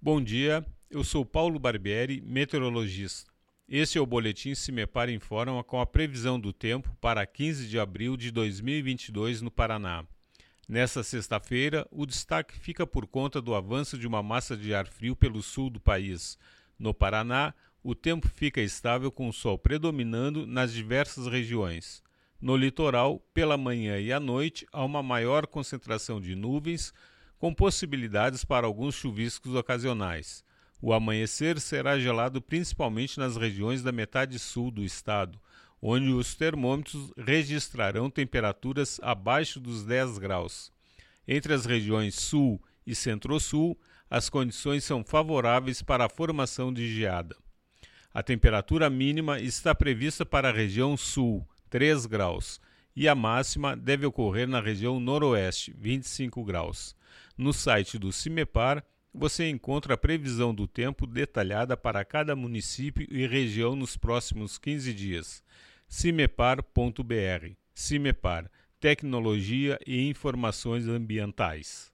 Bom dia, eu sou Paulo Barbieri, meteorologista. Este é o boletim Se Me Para Informa com a previsão do tempo para 15 de abril de 2022 no Paraná. Nesta sexta-feira, o destaque fica por conta do avanço de uma massa de ar frio pelo sul do país. No Paraná, o tempo fica estável com o sol predominando nas diversas regiões. No litoral, pela manhã e à noite, há uma maior concentração de nuvens, com possibilidades para alguns chuviscos ocasionais. O amanhecer será gelado principalmente nas regiões da metade sul do estado, onde os termômetros registrarão temperaturas abaixo dos 10 graus. Entre as regiões sul e centro-sul, as condições são favoráveis para a formação de geada. A temperatura mínima está prevista para a região sul, 3 graus, e a máxima deve ocorrer na região noroeste, 25 graus. No site do CIMEPAR, você encontra a previsão do tempo detalhada para cada município e região nos próximos 15 dias. cimepar.br. CIMEPAR Tecnologia e Informações Ambientais.